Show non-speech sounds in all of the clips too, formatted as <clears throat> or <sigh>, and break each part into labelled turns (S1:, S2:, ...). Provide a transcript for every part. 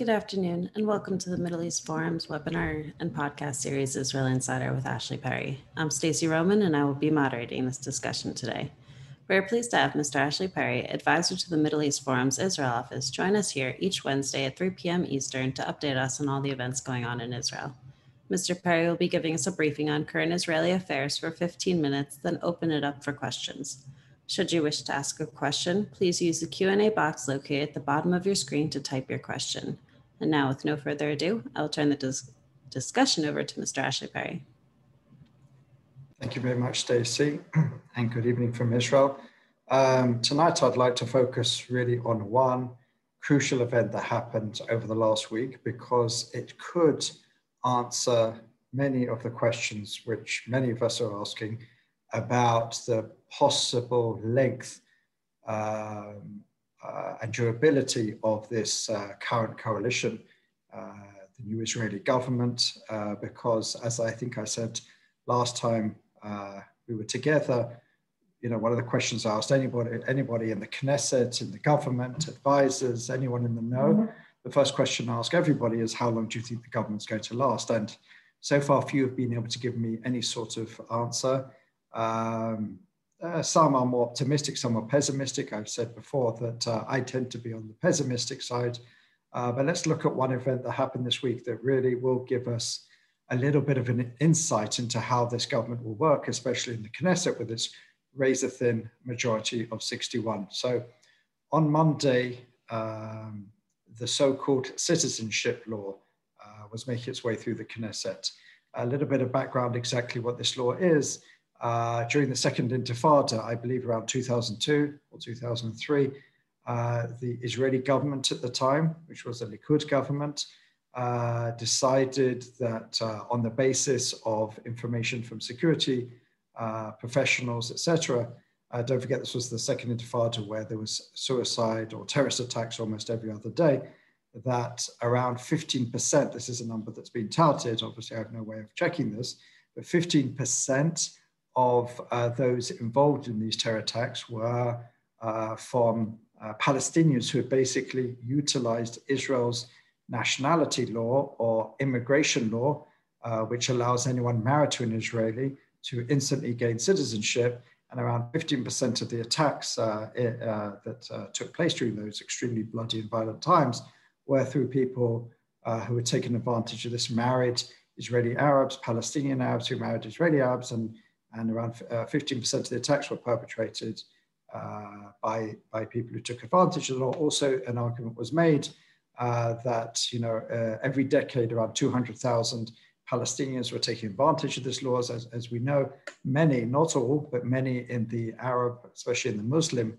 S1: Good afternoon, and welcome to the Middle East Forum's webinar and podcast series Israel Insider with Ashley Perry. I'm Stacey Roman, and I will be moderating this discussion today. We are pleased to have Mr. Ashley Perry, advisor to the Middle East Forum's Israel office, join us here each Wednesday at 3 p.m. Eastern to update us on all the events going on in Israel. Mr. Perry will be giving us a briefing on current Israeli affairs for 15 minutes, then open it up for questions. Should you wish to ask a question, please use the Q&A box located at the bottom of your screen to type your question. And now, with no further ado, I'll turn the dis discussion over to Mr. Ashley Perry.
S2: Thank you very much, Stacey, <clears throat> and good evening from Israel. Um, tonight, I'd like to focus really on one crucial event that happened over the last week because it could answer many of the questions which many of us are asking about the possible length um, and durability of this uh, current coalition, uh, the new Israeli government, uh, because as I think I said last time uh, we were together, you know, one of the questions I asked anybody, anybody in the Knesset, in the government, advisors, anyone in the know, mm-hmm. the first question I ask everybody is, how long do you think the government's going to last? And so far, few have been able to give me any sort of answer. Um, uh, some are more optimistic, some are pessimistic. I've said before that uh, I tend to be on the pessimistic side. Uh, but let's look at one event that happened this week that really will give us a little bit of an insight into how this government will work, especially in the Knesset with its razor thin majority of 61. So on Monday, um, the so called citizenship law uh, was making its way through the Knesset. A little bit of background exactly what this law is uh, during the second intifada, I believe around 2002 or 2003, uh, the Israeli government at the time, which was the Likud government, uh, decided that uh, on the basis of information from security uh, professionals, etc., uh, don't forget this was the second intifada where there was suicide or terrorist attacks almost every other day, that around 15%, this is a number that's been touted, obviously I have no way of checking this, but 15% of uh, those involved in these terror attacks were uh, from uh, Palestinians who had basically utilized Israel's nationality law or immigration law, uh, which allows anyone married to an Israeli to instantly gain citizenship. And around 15% of the attacks uh, uh, that took place during those extremely bloody and violent times were through people who had taken advantage of this married Israeli Arabs, Palestinian Arabs who married Israeli Arabs, and and around 15% uh, of the attacks were perpetrated uh, by, by people who took advantage of the law. Also, an argument was made uh, that you know every decade around 200,000 Palestinians were taking advantage of this laws. As, as we know, many, not all, but many in the Arab, especially in the Muslim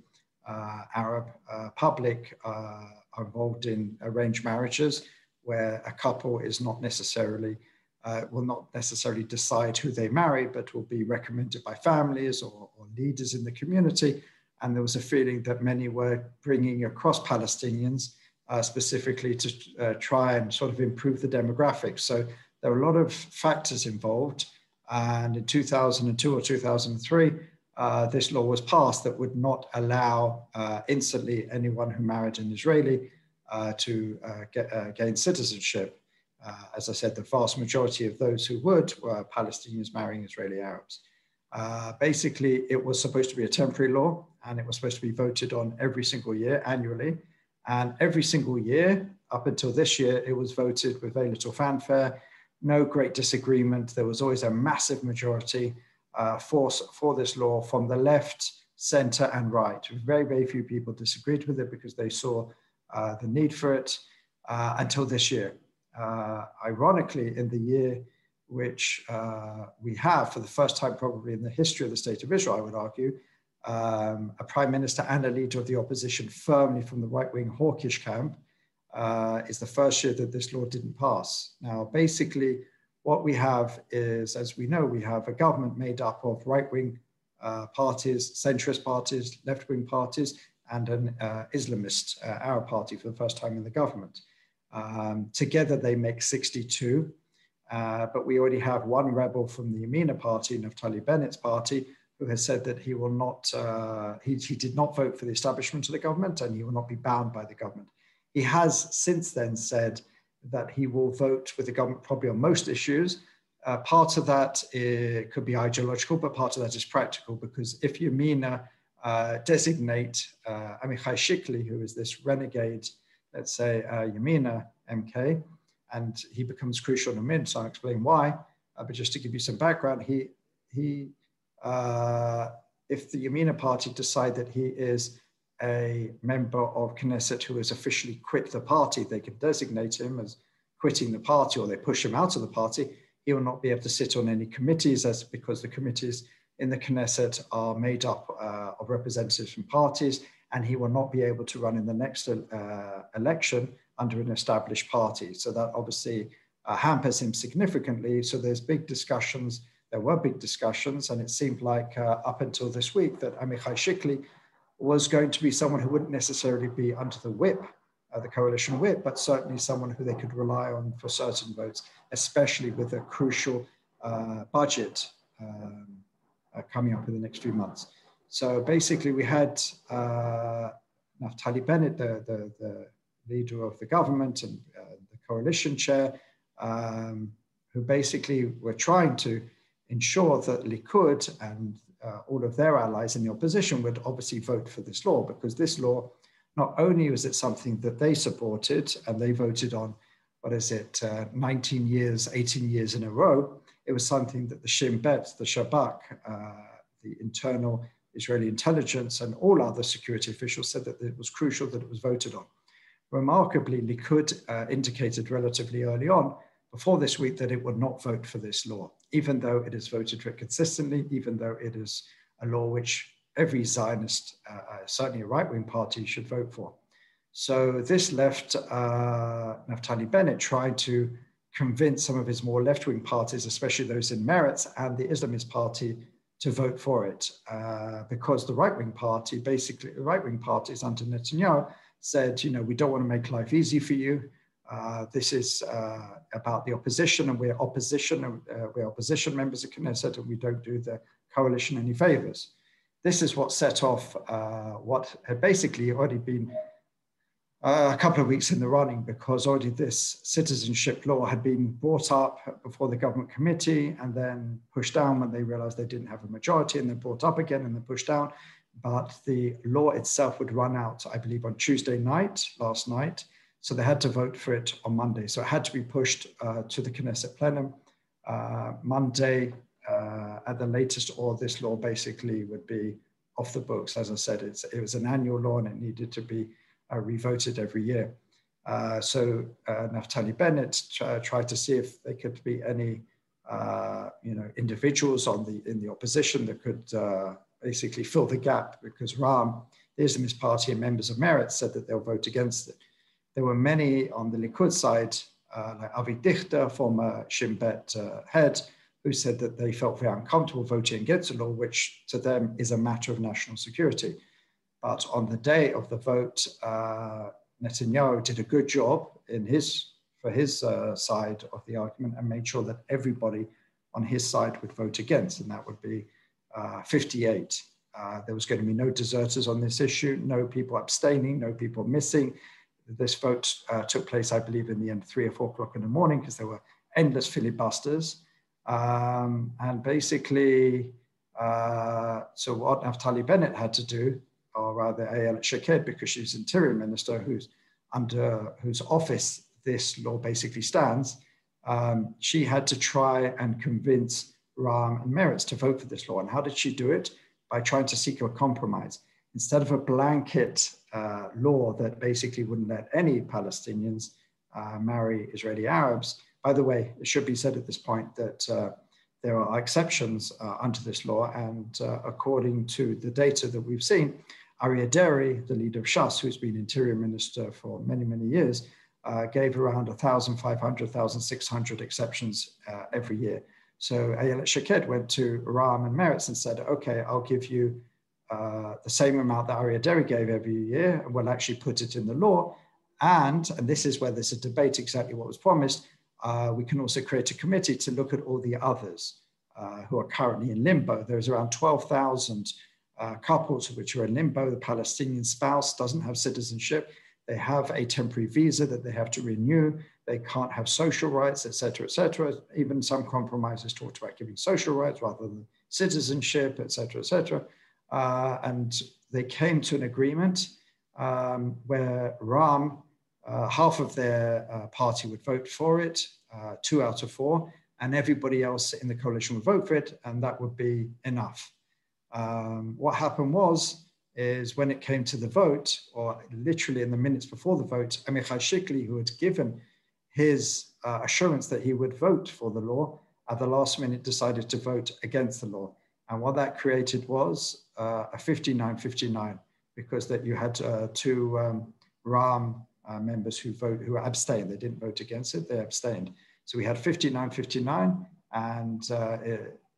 S2: uh, Arab uh, public, uh, are involved in arranged marriages where a couple is not necessarily uh, will not necessarily decide who they marry, but will be recommended by families or, or, leaders in the community. And there was a feeling that many were bringing across Palestinians uh, specifically to uh, try and sort of improve the demographics. So there are a lot of factors involved. And in 2002 or 2003, uh, this law was passed that would not allow uh, instantly anyone who married an Israeli uh, to get, gain citizenship. Uh, as I said, the vast majority of those who would were Palestinians marrying Israeli Arabs. Uh, basically, it was supposed to be a temporary law and it was supposed to be voted on every single year annually. And every single year, up until this year, it was voted with very little fanfare, no great disagreement. There was always a massive majority uh, for, for this law from the left, center, and right. Very, very few people disagreed with it because they saw uh, the need for it uh, until this year uh, ironically, in the year which uh, we have, for the first time probably in the history of the state of Israel, I would argue, um, a prime minister and a leader of the opposition firmly from the right wing hawkish camp, uh, is the first year that this law didn't pass. Now, basically, what we have is, as we know, we have a government made up of right wing uh, parties, centrist parties, left wing parties, and an uh, Islamist uh, Arab party for the first time in the government. Um, together they make 62, uh, but we already have one rebel from the Yamina party, Naftali Bennett's party, who has said that he will not, uh, he, he did not vote for the establishment of the government and he will not be bound by the government. He has since then said that he will vote with the government probably on most issues. Uh, part of that could be ideological, but part of that is practical because if Yamina uh, designate uh, Amichai Shikli, who is this renegade, let's say uh, Yamina MK, and he becomes crucial in a minute, so I'll explain why. Uh, but just to give you some background, he, he uh, if the Yamina party decide that he is a member of Knesset who has officially quit the party, they can designate him as quitting the party or they push him out of the party. He will not be able to sit on any committees as because the committees in the Knesset are made up uh, of representatives from parties and he will not be able to run in the next uh, election under an established party. So that obviously uh, hampers him significantly. So there's big discussions. There were big discussions, and it seemed like uh, up until this week that Amichai Shikli was going to be someone who wouldn't necessarily be under the whip, uh, the coalition whip, but certainly someone who they could rely on for certain votes, especially with a crucial uh, budget um, uh, coming up in the next few months. So basically, we had uh, Naftali Bennett, the, the, the, leader of the government and uh, the coalition chair, um, who basically were trying to ensure that Likud and uh, all of their allies in the opposition would obviously vote for this law because this law, not only was it something that they supported and they voted on, what is it, uh, 19 years, 18 years in a row, it was something that the Shin Bet, the Shabak, uh, the internal Israeli intelligence, and all other security officials said that it was crucial that it was voted on. Remarkably, Likud uh, indicated relatively early on before this week that it would not vote for this law, even though it is voted for it consistently, even though it is a law which every Zionist, uh, uh, certainly a right wing party, should vote for. So this left uh, Naftali Bennett trying to convince some of his more left wing parties, especially those in Meretz and the Islamist party, to vote for it. Uh, because the right wing party, basically, the right wing parties under Netanyahu said, you know, we don't want to make life easy for you. Uh, this is uh, about the opposition, and we're opposition, uh, we're opposition members of Knesset, and we don't do the coalition any favors. This is what set off uh, what had basically already been uh, a couple of weeks in the running because already this citizenship law had been brought up before the government committee and then pushed down when they realized they didn't have a majority and then brought up again and then pushed down. But the law itself would run out, I believe, on Tuesday night, last night. So they had to vote for it on Monday. So it had to be pushed uh, to the Knesset plenum uh, Monday uh, at the latest, or this law basically would be off the books. As I said, it's, it was an annual law and it needed to be uh, revoted every year. Uh, so uh, Naftali Bennett tried to see if there could be any, you know, individuals on the in the opposition that could basically fill the gap because Ra'am, the Islamist party and members of Meretz said that they'll vote against it. There were many on the Likud side, uh, like Avi Dichter, former Shin Bet uh, head, who said that they felt very uncomfortable voting against the law, which to them is a matter of national security. But on the day of the vote, uh, Netanyahu did a good job in his for his uh, side of the argument and made sure that everybody on his side would vote against, and that would be uh, 58. Uh, there was going to be no deserters on this issue, no people abstaining, no people missing. This vote uh, took place, I believe, in the end, three or four o'clock in the morning because there were endless filibusters. Um, and basically, uh, so what Naftali Bennett had to do, or rather Ayelet Shaked, because she's interior minister, who's under whose office this law basically stands, um, she had to try and convince Ra'am and Meretz to vote for this law. And how did she do it? By trying to seek a compromise instead of a blanket uh, law that basically wouldn't let any Palestinians uh, marry Israeli Arabs. By the way, it should be said at this point that uh, there are exceptions uh, under this law, and uh, according to the data that we've seen, Deri, the leader of Shas, who's been interior minister for many, many years, uh, gave around 1,500, 1,600 exceptions every year. So Ayelet Shaked went to Ra'am and Meretz and said, okay, I'll give you uh, the same amount that Deri gave every year, and we'll actually put it in the law. And, and this is where there's a debate exactly what was promised, uh, we can also create a committee to look at all the others uh, who are currently in limbo. There's around 12,000 uh, couples which are in limbo. The Palestinian spouse doesn't have citizenship. They have a temporary visa that they have to renew. They can't have social rights, etc., etc. Even some compromises talked about giving social rights rather than citizenship, etc., etc. Uh, and they came to an agreement um, where Ra'am, uh, half of their uh, party would vote for it, uh, two out of four, and everybody else in the coalition would vote for it, and that would be enough. Um, what happened was, is when it came to the vote, or literally in the minutes before the vote, Amichai Shikli, who had given his uh, assurance that he would vote for the law, at the last minute decided to vote against the law. And what that created was uh, a 59-59, because that you had uh, two um, Ra'am uh, members who vote who abstained. They didn't vote against it; they abstained. So we had 59-59, and uh,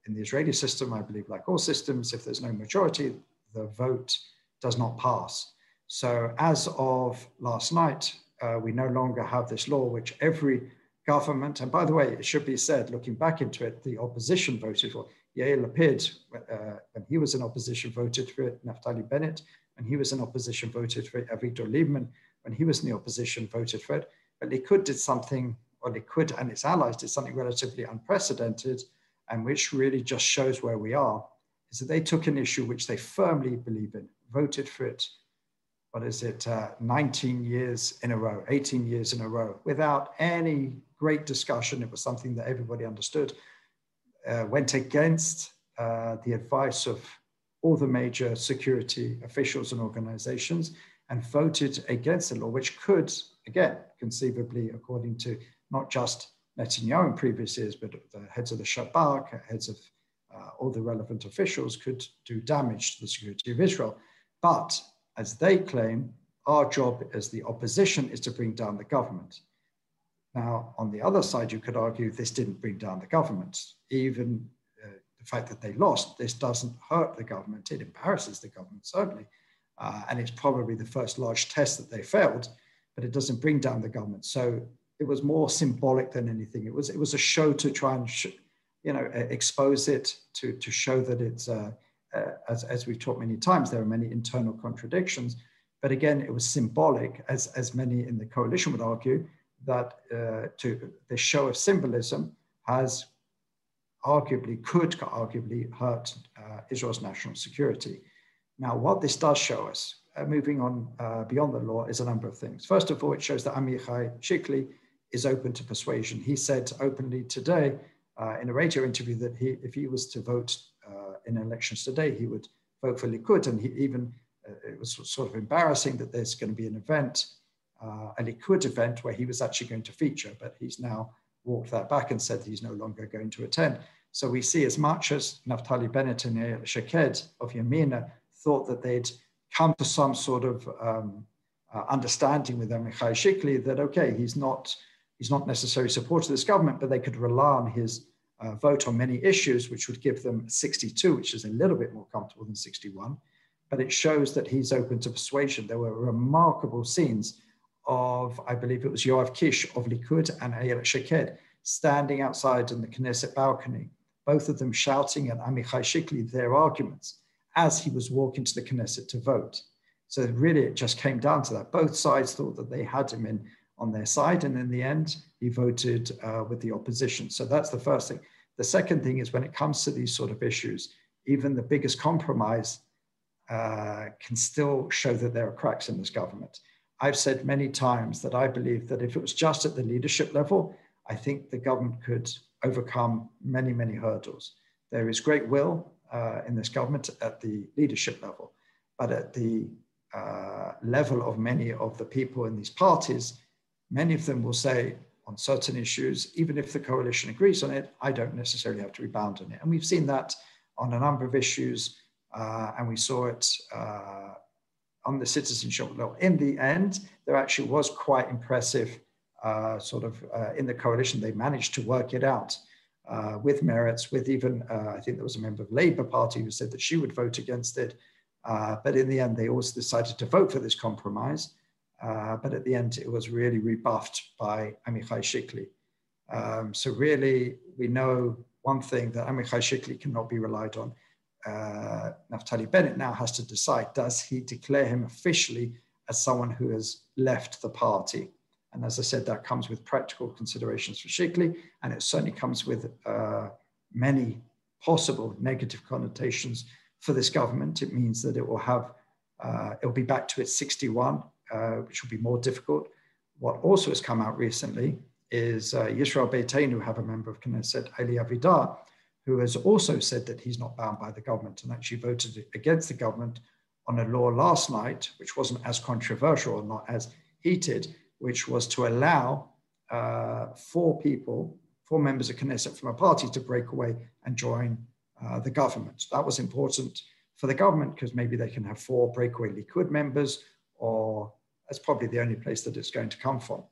S2: in the Israeli system, I believe, like all systems, if there's no majority, the vote does not pass. So as of last night, uh, we no longer have this law, which every government, and by the way, it should be said, looking back into it, the opposition voted for. Yair Lapid, uh, when he was in opposition, voted for it. Naftali Bennett, when he was in opposition, voted for it. Avigdor Lieberman, when he was in the opposition, voted for it. But Likud did something, or Likud and its allies did something relatively unprecedented, and which really just shows where we are, is that they took an issue which they firmly believe in, voted for it, what is it, uh, 19 years in a row, 18 years in a row, without any great discussion. It was something that everybody understood, uh, went against uh, the advice of all the major security officials and organizations and voted against the law, which could, again, conceivably, according to not just Netanyahu in previous years, but the heads of the Shabak, heads of uh, all the relevant officials could do damage to the security of Israel. But as they claim, our job as the opposition is to bring down the government. Now, on the other side, you could argue this didn't bring down the government. Even uh, the fact that they lost, this doesn't hurt the government. It embarrasses the government, certainly. Uh, and it's probably the first large test that they failed, but it doesn't bring down the government. So it was more symbolic than anything. It was it was a show to try and sh- you know expose it to to show that it's uh, uh, as as we've talked many times there are many internal contradictions. But again, it was symbolic, as as many in the coalition would argue, that uh, to the show of symbolism has arguably could arguably hurt uh, Israel's national security. Now, what this does show us, uh, moving on uh, beyond the law, is a number of things. First of all, it shows that Amichai Shikli is open to persuasion. He said openly today uh, in a radio interview that he, if he was to vote uh, in elections today, he would vote for Likud. And he even, uh, it was sort of embarrassing that there's going to be an event, uh, a Likud event, where he was actually going to feature, but he's now walked that back and said he's no longer going to attend. So we see as much as Naftali Bennett and Shaked of Yamina thought that they'd come to some sort of um, uh, understanding with Amichai Shikli that, okay, he's not he's not necessarily supportive of this government, but they could rely on his uh, vote on many issues, which would give them 62, which is a little bit more comfortable than 61. But it shows that he's open to persuasion. There were remarkable scenes of, I believe it was Yoav Kisch of Likud and Ayelet Shaked standing outside in the Knesset balcony, both of them shouting at Amichai Shikli their arguments as he was walking to the Knesset to vote. So really, it just came down to that. Both sides thought that they had him in on their side. And in the end, he voted uh, with the opposition. So that's the first thing. The second thing is when it comes to these sort of issues, even the biggest compromise uh, can still show that there are cracks in this government. I've said many times that I believe that if it was just at the leadership level, I think the government could overcome many, many hurdles. There is great will uh, in this government at the leadership level, but at the uh, level of many of the people in these parties, Many of them will say on certain issues, even if the coalition agrees on it, I don't necessarily have to rebound on it. And we've seen that on a number of issues, uh, and we saw it uh, on the citizenship law. In the end, there actually was quite impressive uh, sort of uh, in the coalition. They managed to work it out uh, with Meretz, with even, uh, I think there was a member of Labour Party who said that she would vote against it. but in the end, they also decided to vote for this compromise. Uh, but at the end, it was really rebuffed by Amichai Shikli. Um, so really, we know one thing that Amichai Shikli cannot be relied on. Uh, Naftali Bennett now has to decide, does he declare him officially as someone who has left the party. And as I said, that comes with practical considerations for Shikli, and it certainly comes with uh, many possible negative connotations for this government. It means that it will have, uh, it will be back to its 61, uh, which will be more difficult. What also has come out recently is uh, Yisrael Beitenu have a member of Knesset, Eli Avidar, who has also said that he's not bound by the government and actually voted against the government on a law last night, which wasn't as controversial or not as heated, which was to allow uh, four people, four members of Knesset from a party to break away and join uh, the government. That was important for the government because maybe they can have four breakaway Likud members, or that's probably the only place that it's going to come from.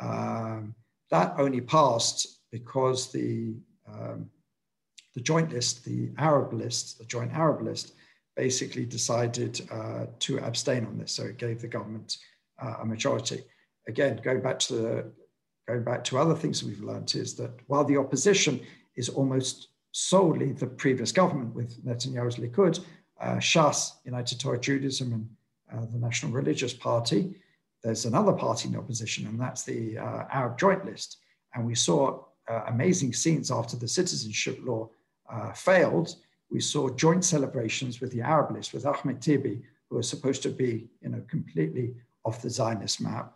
S2: Um, that only passed because the um, the joint list, the Arab list, the joint Arab list, basically decided uh, to abstain on this. So it gave the government uh, a majority. Again, going back to the going back to other things we've learned is that while the opposition is almost solely the previous government with Netanyahu's Likud, uh, Shas, United Torah Judaism, and uh, the National Religious Party, there's another party in opposition, and that's the uh, Arab Joint List. And we saw uh, amazing scenes after the citizenship law uh, failed, we saw joint celebrations with the Arab list, with Ahmed Tibi, who was supposed to be, you know, completely off the Zionist map,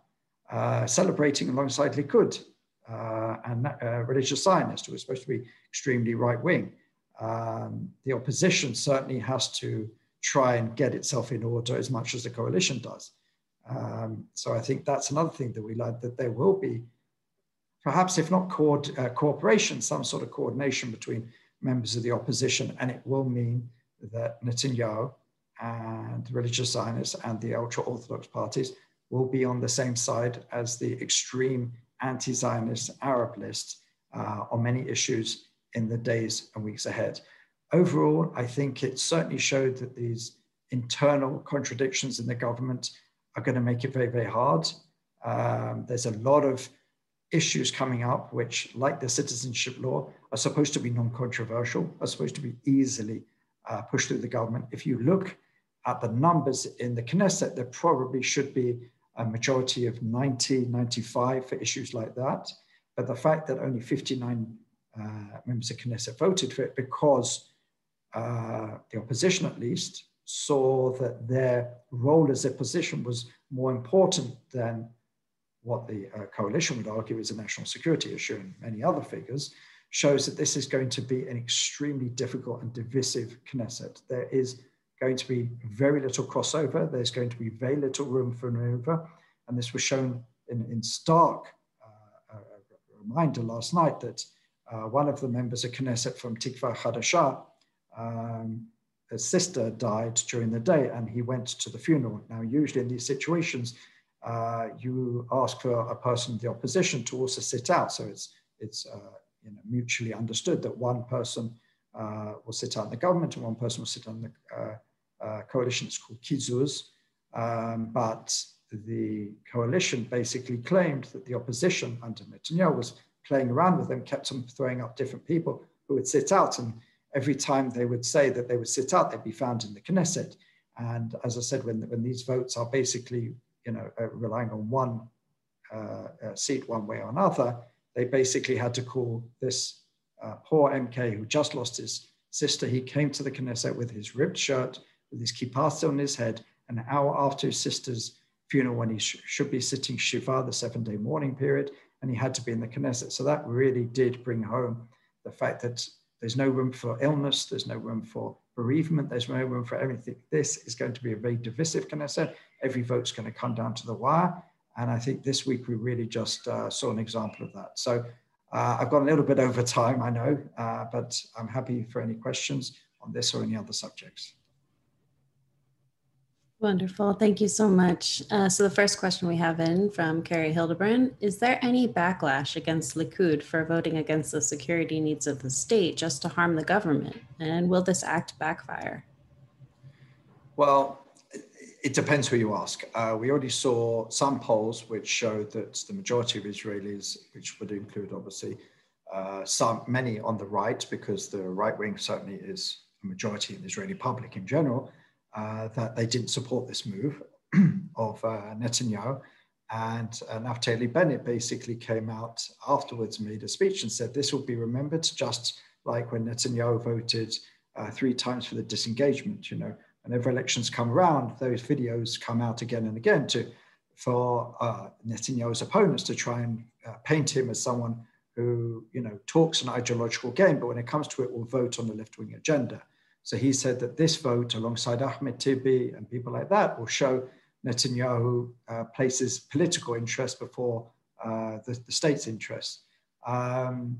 S2: uh, celebrating alongside Likud uh, and uh, religious Zionists, who was supposed to be extremely right wing. Um, the opposition certainly has to try and get itself in order as much as the coalition does. Um, so I think that's another thing that we learned that there will be, perhaps if not co- uh, cooperation, some sort of coordination between members of the opposition, and it will mean that Netanyahu and religious Zionists and the ultra Orthodox parties will be on the same side as the extreme anti Zionist Arab list uh, on many issues in the days and weeks ahead. Overall, I think it certainly showed that these internal contradictions in the government are going to make it very, very hard. Um, there's a lot of issues coming up, which, like the citizenship law, are supposed to be non controversial, are supposed to be easily uh, pushed through the government. If you look at the numbers in the Knesset, there probably should be a majority of 90, 95 for issues like that. But the fact that only 59 uh, members of Knesset voted for it because uh, the opposition, at least, saw that their role as a position was more important than what the uh, coalition would argue is a national security issue and many other figures, shows that this is going to be an extremely difficult and divisive Knesset. There is going to be very little crossover. There's going to be very little room for maneuver. And this was shown in, in stark uh, reminder last night that uh, one of the members of Knesset from Tikva Hadasha, um, his sister died during the day and he went to the funeral. Now, usually in these situations, uh, you ask for a person in the opposition to also sit out. So it's, it's uh, you know, mutually understood that one person uh, will sit out in the government and one person will sit on the uh, uh, coalition. It's called Kizuz. Um, but the coalition basically claimed that the opposition under Netanyahu was playing around with them, kept on throwing up different people who would sit out. And every time they would say that they would sit out, they'd be found in the Knesset. And as I said, when, when these votes are basically you know, uh, relying on one uh, uh, seat one way or another, they basically had to call this uh, poor MK who just lost his sister. He came to the Knesset with his ripped shirt, with his kippah on his head, an hour after his sister's funeral when he sh should be sitting Shiva, the seven day mourning period, and he had to be in the Knesset. So that really did bring home the fact that there's no room for illness, there's no room for bereavement, there's no room for everything. This is going to be a very divisive Knesset. Every vote's going to come down to the wire. And I think this week we really just uh, saw an example of that. So uh, I've gone a little bit over time, I know, uh, but I'm happy for any questions on this or any other subjects.
S1: Wonderful. Thank you so much. Uh, so, the first question we have in from Carrie Hildebrand Is there any backlash against Likud for voting against the security needs of the state just to harm the government? And will this act backfire?
S2: Well, it depends who you ask. Uh, we already saw some polls which showed that the majority of Israelis, which would include obviously uh, some many on the right, because the right wing certainly is a majority in the Israeli public in general, uh, that they didn't support this move. <clears throat> of uh, Netanyahu. And uh, Naftali Bennett basically came out afterwards, made a speech and said this will be remembered just like when Netanyahu voted uh, three times for the disengagement. You know, whenever elections come around, those videos come out again and again to for uh, Netanyahu's opponents to try and uh, paint him as someone who, you know, talks an ideological game, but when it comes to it, will vote on the left-wing agenda. So he said that this vote, alongside Ahmed Tibi and people like that, will show Netanyahu uh, places political interest before uh, the, the, state's interests. Um,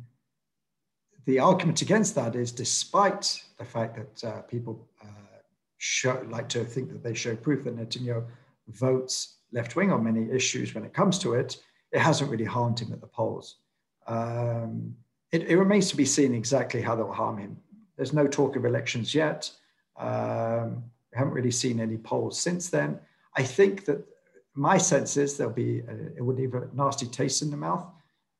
S2: the argument against that is despite the fact that uh, people uh, show, like to think that they show proof that Netanyahu votes left wing on many issues when it comes to it, it hasn't really harmed him at the polls. Um, it, it, remains to be seen exactly how that will harm him. There's no talk of elections yet. Um, we haven't really seen any polls since then. I think that my sense is there'll be, a, it would leave a nasty taste in the mouth.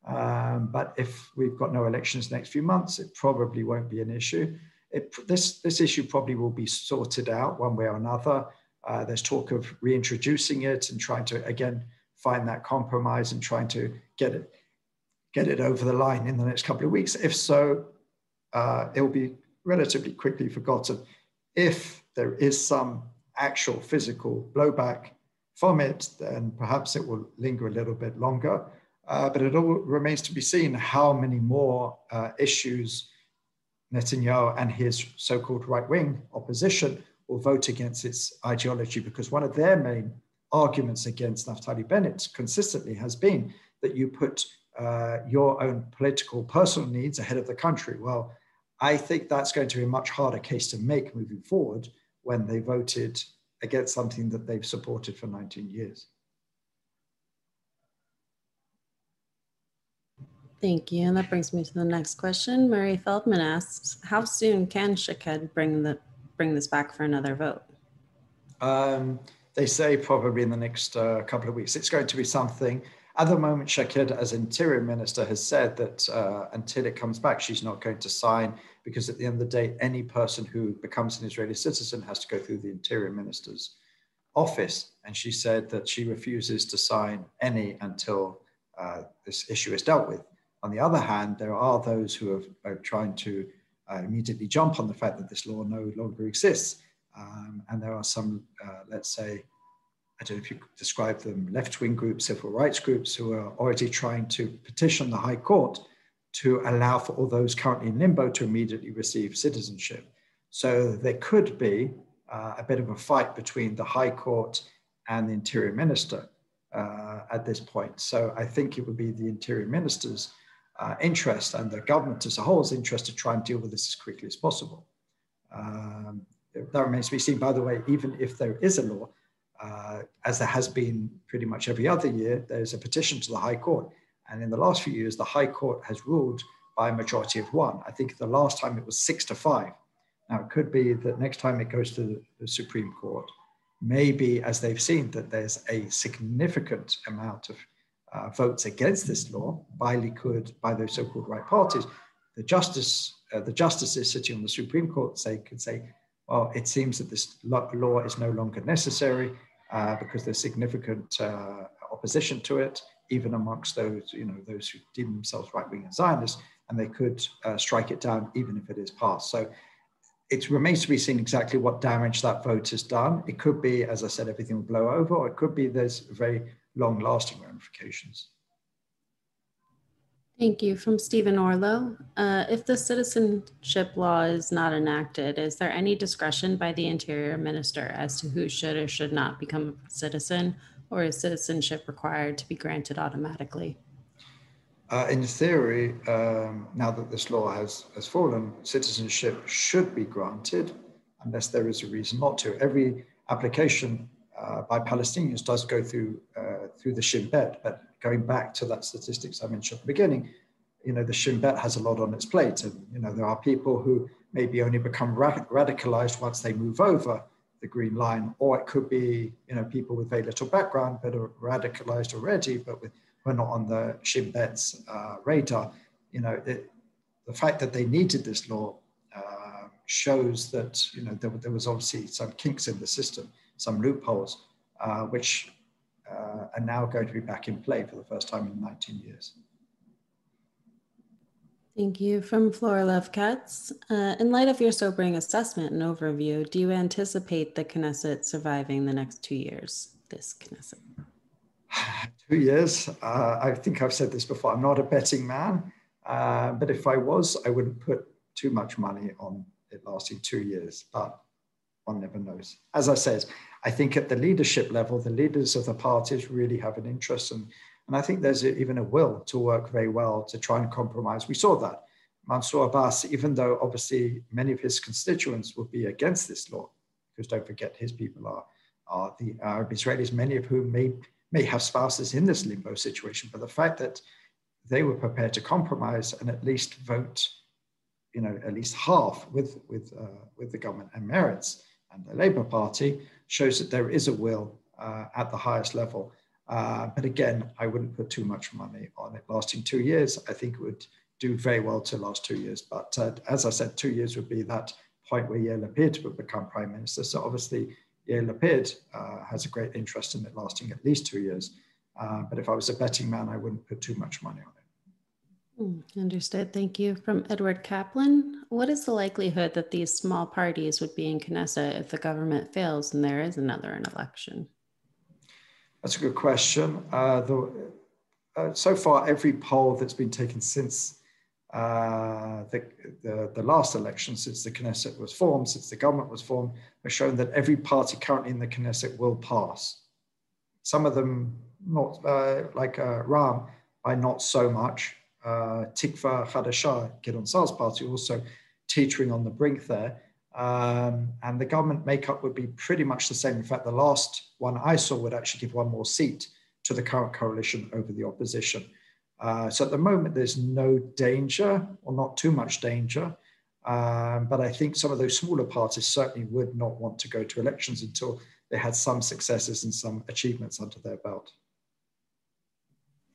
S2: Um, but if we've got no elections next few months, it probably won't be an issue. It, this, this issue probably will be sorted out one way or another. Uh, there's talk of reintroducing it and trying to, again, find that compromise and trying to get it, get it over the line in the next couple of weeks. If so, uh, it will be relatively quickly forgotten. If there is some actual physical blowback from it, then perhaps it will linger a little bit longer. Uh, but it all remains to be seen how many more uh, issues Netanyahu and his so called right wing opposition will vote against its ideology, because one of their main arguments against Naftali Bennett consistently has been that you put uh, your own political personal needs ahead of the country. Well, I think that's going to be a much harder case to make moving forward when they voted against something that they've supported for 19 years.
S1: Thank you. And that brings me to the next question. Murray Feldman asks, how soon can Shaked bring the bring this back for another vote?
S2: Um, they say probably in the next uh, couple of weeks. It's going to be something. At the moment, Shaked, as interior minister, has said that uh, until it comes back, she's not going to sign because at the end of the day, any person who becomes an Israeli citizen has to go through the interior minister's office. And she said that she refuses to sign any until uh, this issue is dealt with. On the other hand, there are those who are, are trying to uh, immediately jump on the fact that this law no longer exists. Um, and there are some, uh, let's say, I don't know if you describe them, left-wing groups, civil rights groups who are already trying to petition the High Court to allow for all those currently in limbo to immediately receive citizenship. So there could be uh, a bit of a fight between the High Court and the Interior Minister uh, at this point. So I think it would be the Interior Minister's uh, interest and the government as a whole's interest to try and deal with this as quickly as possible. Um, that remains to be seen, by the way, even if there is a law, uh, as there has been pretty much every other year, there's a petition to the High Court. And in the last few years, the High Court has ruled by a majority of one. I think the last time it was six to five. Now, it could be that next time it goes to the Supreme Court, maybe as they've seen that there's a significant amount of uh, votes against this law by Likud, by those so-called right parties, the justice, uh, the justices sitting on the Supreme Court say could say, well, it seems that this law is no longer necessary uh, because there's significant uh, opposition to it, even amongst those, you know, those who deem themselves right-wing and Zionists, and they could uh, strike it down even if it is passed. So it remains to be seen exactly what damage that vote has done. It could be, as I said, everything will blow over, or it could be there's very long lasting ramifications.
S1: Thank you. From Stephen Orlow. Uh, if the citizenship law is not enacted, is there any discretion by the Interior Minister as to who should or should not become a citizen, or is citizenship required to be granted automatically?
S2: Uh, in theory, um, now that this law has, has fallen, citizenship should be granted unless there is a reason not to. Every application uh, by Palestinians does go through uh, through the Shin Bet. But going back to that statistics I mentioned at the beginning, you know, the Shin Bet has a lot on its plate, and you know, there are people who maybe only become ra- radicalized once they move over the green line, or it could be you know people with very little background but are radicalized already, but with who are not on the Shin Bet's uh, radar. You know, it, the fact that they needed this law uh, shows that you know there, there was obviously some kinks in the system some loopholes. uh, which uh, are now going to be back in play for the first time in 19 years.
S1: Thank you. From Flora Lovecats, uh, in light of your sobering assessment and overview, do you anticipate the Knesset surviving the next two years, this Knesset? <sighs>
S2: two years. Uh, I think I've said this before. I'm not a betting man, uh, but if I was, I wouldn't put too much money on it lasting two years. But one never knows. As I said, I think at the leadership level, the leaders of the parties really have an interest, and and I think there's a, even a will to work very well to try and compromise. We saw that Mansour Abbas, even though obviously many of his constituents would be against this law, because don't forget his people are are the Arab Israelis, many of whom may may have spouses in this limbo situation, but the fact that they were prepared to compromise and at least vote, you know, at least half with with uh, with the government and Meretz and the Labour Party shows that there is a will uh, at the highest level. Uh, but again, I wouldn't put too much money on it lasting two years. I think it would do very well to last two years. But uh, as I said, two years would be that point where Yair Lapid would become prime minister. So obviously, Yair Lapid uh, has a great interest in it lasting at least two years. Uh, but if I was a betting man, I wouldn't put too much money on it.
S1: Hmm, understood. Thank you. From Edward Kaplan, what is the likelihood that these small parties would be in Knesset if the government fails and there is another an election?
S2: That's a good question. Uh, the, uh, so far, every poll that's been taken since uh, the, the, the, last election, since the Knesset was formed, since the government was formed, has shown that every party currently in the Knesset will pass. Some of them, not uh, like uh, Ra'am, by not so much. Uh, Tikva Hadasha, Gideon Sa'ar's party, also teetering on the brink there. Um, and the government makeup would be pretty much the same. In fact, the last one I saw would actually give one more seat to the current coalition over the opposition. Uh, so at the moment, there's no danger, or not too much danger. Um, but I think some of those smaller parties certainly would not want to go to elections until they had some successes and some achievements under their belt.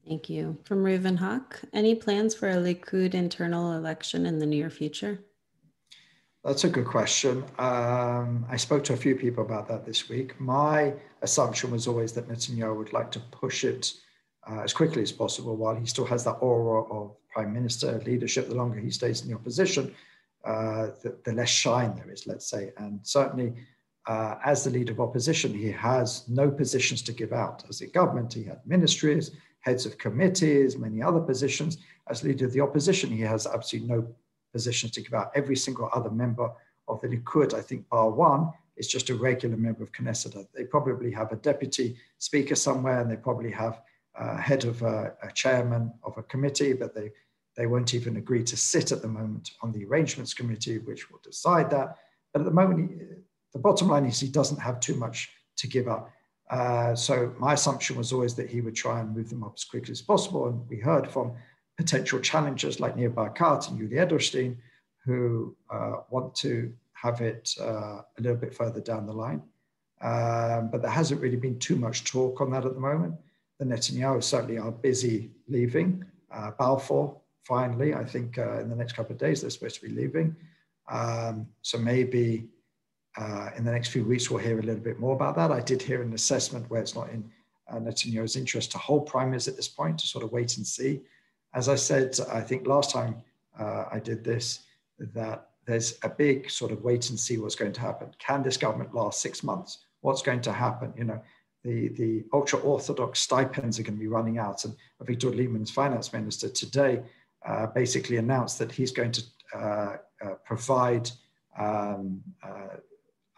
S1: Thank you. From Reuven Hawk, any plans for a Likud internal election in the near future?
S2: That's a good question. Um, I spoke to a few people about that this week. My assumption was always that Netanyahu would like to push it uh, as quickly as possible while he still has that aura of prime minister leadership. The longer he stays in the opposition, uh, the, the, less shine there is, let's say. And certainly, uh, as the leader of opposition, he has no positions to give out. As a government, he had ministries, heads of committees, many other positions. As leader of the opposition, he has absolutely no positions to give out. Every single other member of the Likud, I think, bar one, is just a regular member of Knesset. They probably have a deputy speaker somewhere, and they probably have uh, head of a, a, chairman of a committee, but they, they won't even agree to sit at the moment on the arrangements committee, which will decide that. But at the moment, the bottom line is he doesn't have too much to give up. Uh, so my assumption was always that he would try and move them up as quickly as possible. And we heard from potential challengers like Nir Barkat and Yuli Edelstein, who uh, want to have it uh, a little bit further down the line. Um, but there hasn't really been too much talk on that at the moment the Netanyahu certainly are busy leaving. Uh, Balfour, finally, I think uh, in the next couple of days, they're supposed to be leaving. Um, so maybe uh, in the next few weeks, we'll hear a little bit more about that. I did hear an assessment where it's not in uh, Netanyahu's interest to hold primaries at this point, to sort of wait and see. As I said, I think last time uh, I did this, that there's a big sort of wait and see what's going to happen. Can this government last six months? What's going to happen? You know, the, the ultra orthodox stipends are going to be running out. And Avigdor Lieberman's finance minister today uh, basically announced that he's going to uh, uh, provide um, uh,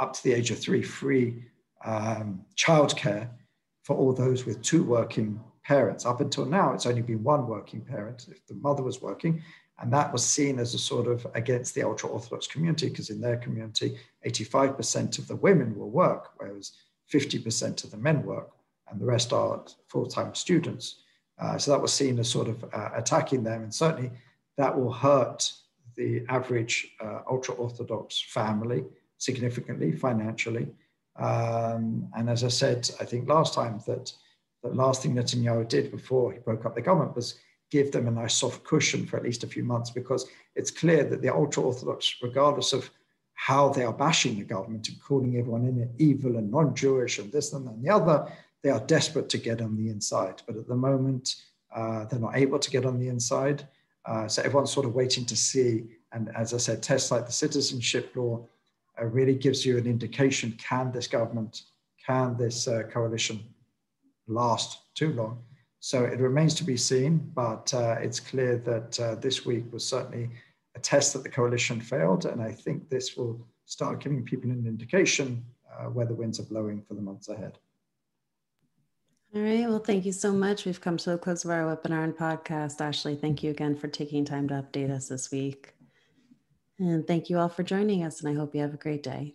S2: up to the age of three free um, childcare for all those with two working parents. Up until now, it's only been one working parent if the mother was working. And that was seen as a sort of against the ultra Orthodox community, because in their community, 85% of the women will work, whereas 50% of the men work, and the rest are full time students. Uh, so that was seen as sort of uh, attacking them, and certainly that will hurt the average uh, ultra Orthodox family significantly financially. Um, and as I said, I think last time that the last thing Netanyahu did before he broke up the government was give them a nice soft cushion for at least a few months because it's clear that the ultra Orthodox, regardless of how they are bashing the government and calling everyone in it evil and non-Jewish and this and that and the other. They are desperate to get on the inside, but at the moment uh, they're not able to get on the inside. Uh, so everyone's sort of waiting to see. And as I said, tests like the citizenship law uh, really gives you an indication: can this government, can this uh, coalition last too long? So it remains to be seen, but uh, it's clear that uh, this week was certainly a test that the coalition failed. And I think this will start giving people an indication uh, where the winds are blowing for the months ahead.
S1: All right. Well, thank you so much. We've come to the close of our webinar and podcast. Ashley, thank you again for taking time to update us this week. And thank you all for joining us, and I hope you have a great day.